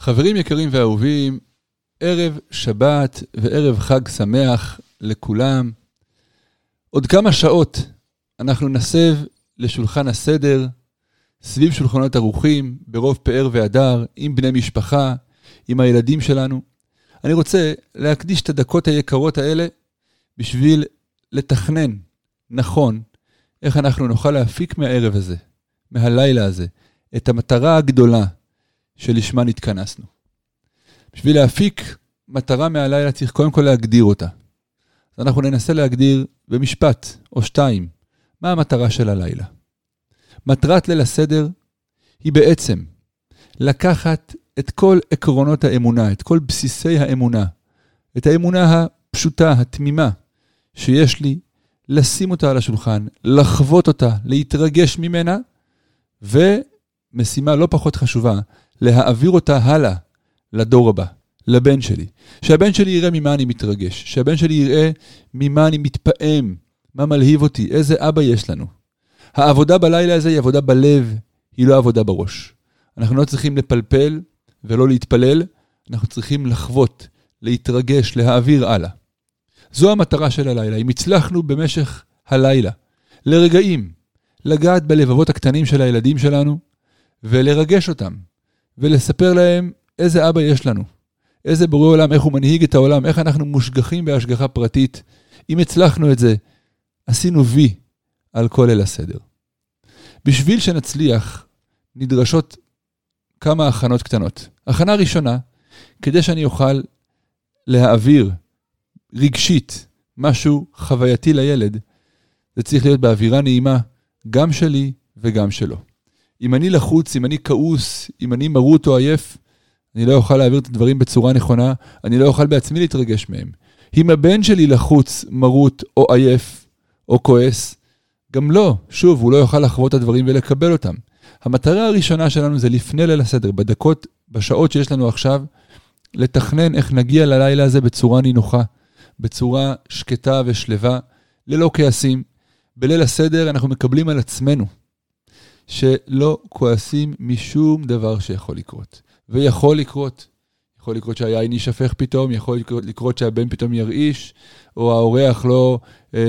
חברים יקרים ואהובים, ערב שבת וערב חג שמח לכולם. עוד כמה שעות אנחנו נסב לשולחן הסדר, סביב שולחנות ערוכים, ברוב פאר והדר, עם בני משפחה, עם הילדים שלנו. אני רוצה להקדיש את הדקות היקרות האלה בשביל לתכנן נכון איך אנחנו נוכל להפיק מהערב הזה, מהלילה הזה, את המטרה הגדולה שלשמה נתכנסנו. בשביל להפיק מטרה מהלילה צריך קודם כל להגדיר אותה. אנחנו ננסה להגדיר במשפט או שתיים מה המטרה של הלילה. מטרת ליל הסדר היא בעצם לקחת את כל עקרונות האמונה, את כל בסיסי האמונה, את האמונה הפשוטה, התמימה, שיש לי, לשים אותה על השולחן, לחוות אותה, להתרגש ממנה, ומשימה לא פחות חשובה, להעביר אותה הלאה לדור הבא, לבן שלי. שהבן שלי יראה ממה אני מתרגש, שהבן שלי יראה ממה אני מתפעם, מה מלהיב אותי, איזה אבא יש לנו. העבודה בלילה הזה היא עבודה בלב, היא לא עבודה בראש. אנחנו לא צריכים לפלפל ולא להתפלל, אנחנו צריכים לחוות, להתרגש, להעביר הלאה. זו המטרה של הלילה. אם הצלחנו במשך הלילה, לרגעים, לגעת בלבבות הקטנים של הילדים שלנו, ולרגש אותם, ולספר להם איזה אבא יש לנו, איזה בורא עולם, איך הוא מנהיג את העולם, איך אנחנו מושגחים בהשגחה פרטית. אם הצלחנו את זה, עשינו וי על כל ליל הסדר. בשביל שנצליח, נדרשות כמה הכנות קטנות. הכנה ראשונה, כדי שאני אוכל להעביר רגשית משהו חווייתי לילד, זה צריך להיות באווירה נעימה, גם שלי וגם שלו. אם אני לחוץ, אם אני כעוס, אם אני מרוט או עייף, אני לא אוכל להעביר את הדברים בצורה נכונה, אני לא אוכל בעצמי להתרגש מהם. אם הבן שלי לחוץ, מרוט או עייף או כועס, גם לא, שוב, הוא לא יוכל לחוות את הדברים ולקבל אותם. המטרה הראשונה שלנו זה לפני ליל הסדר, בדקות, בשעות שיש לנו עכשיו, לתכנן איך נגיע ללילה הזה בצורה נינוחה, בצורה שקטה ושלווה, ללא כעסים. בליל הסדר אנחנו מקבלים על עצמנו שלא כועסים משום דבר שיכול לקרות. ויכול לקרות. יכול לקרות שהיין יישפך פתאום, יכול לקרות שהבן פתאום ירעיש, או האורח לא אה,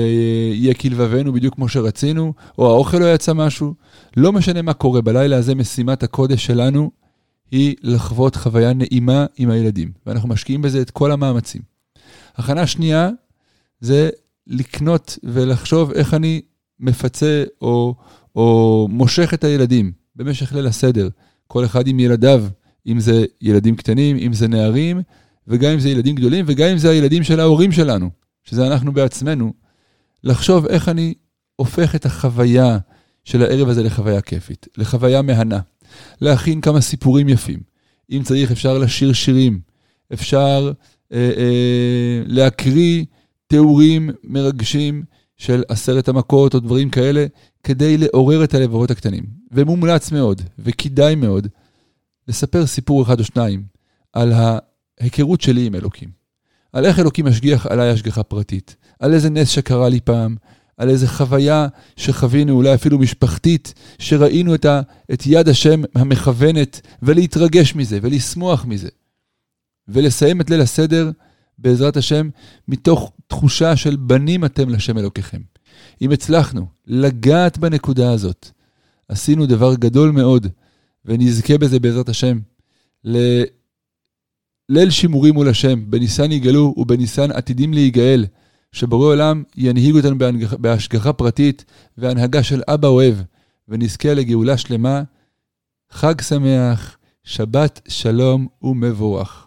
יהיה כלבבנו בדיוק כמו שרצינו, או האוכל לא יצא משהו. לא משנה מה קורה, בלילה הזה משימת הקודש שלנו היא לחוות חוויה נעימה עם הילדים, ואנחנו משקיעים בזה את כל המאמצים. הכנה שנייה זה לקנות ולחשוב איך אני מפצה או, או מושך את הילדים במשך ליל הסדר, כל אחד עם ילדיו, אם זה ילדים קטנים, אם זה נערים, וגם אם זה ילדים גדולים, וגם אם זה הילדים של ההורים שלנו, שזה אנחנו בעצמנו, לחשוב איך אני הופך את החוויה של הערב הזה לחוויה כיפית, לחוויה מהנה. להכין כמה סיפורים יפים. אם צריך, אפשר לשיר שירים, אפשר אה, אה, להקריא תיאורים מרגשים של עשרת המכות או דברים כאלה, כדי לעורר את הלבבות הקטנים. ומומלץ מאוד, וכדאי מאוד, לספר סיפור אחד או שניים על ההיכרות שלי עם אלוקים. על איך אלוקים משגיח עליי השגחה פרטית, על איזה נס שקרה לי פעם, על איזה חוויה שחווינו, אולי אפילו משפחתית, שראינו את, ה, את יד השם המכוונת, ולהתרגש מזה, ולשמוח מזה. ולסיים את ליל הסדר, בעזרת השם, מתוך תחושה של בנים אתם לשם אלוקיכם. אם הצלחנו לגעת בנקודה הזאת, עשינו דבר גדול מאוד, ונזכה בזה בעזרת השם, לליל שימורים מול השם, בניסן יגאלו ובניסן עתידים להיגאל. שבורא עולם ינהיג אותנו בהשגחה פרטית והנהגה של אבא אוהב, ונזכה לגאולה שלמה. חג שמח, שבת שלום ומבורך.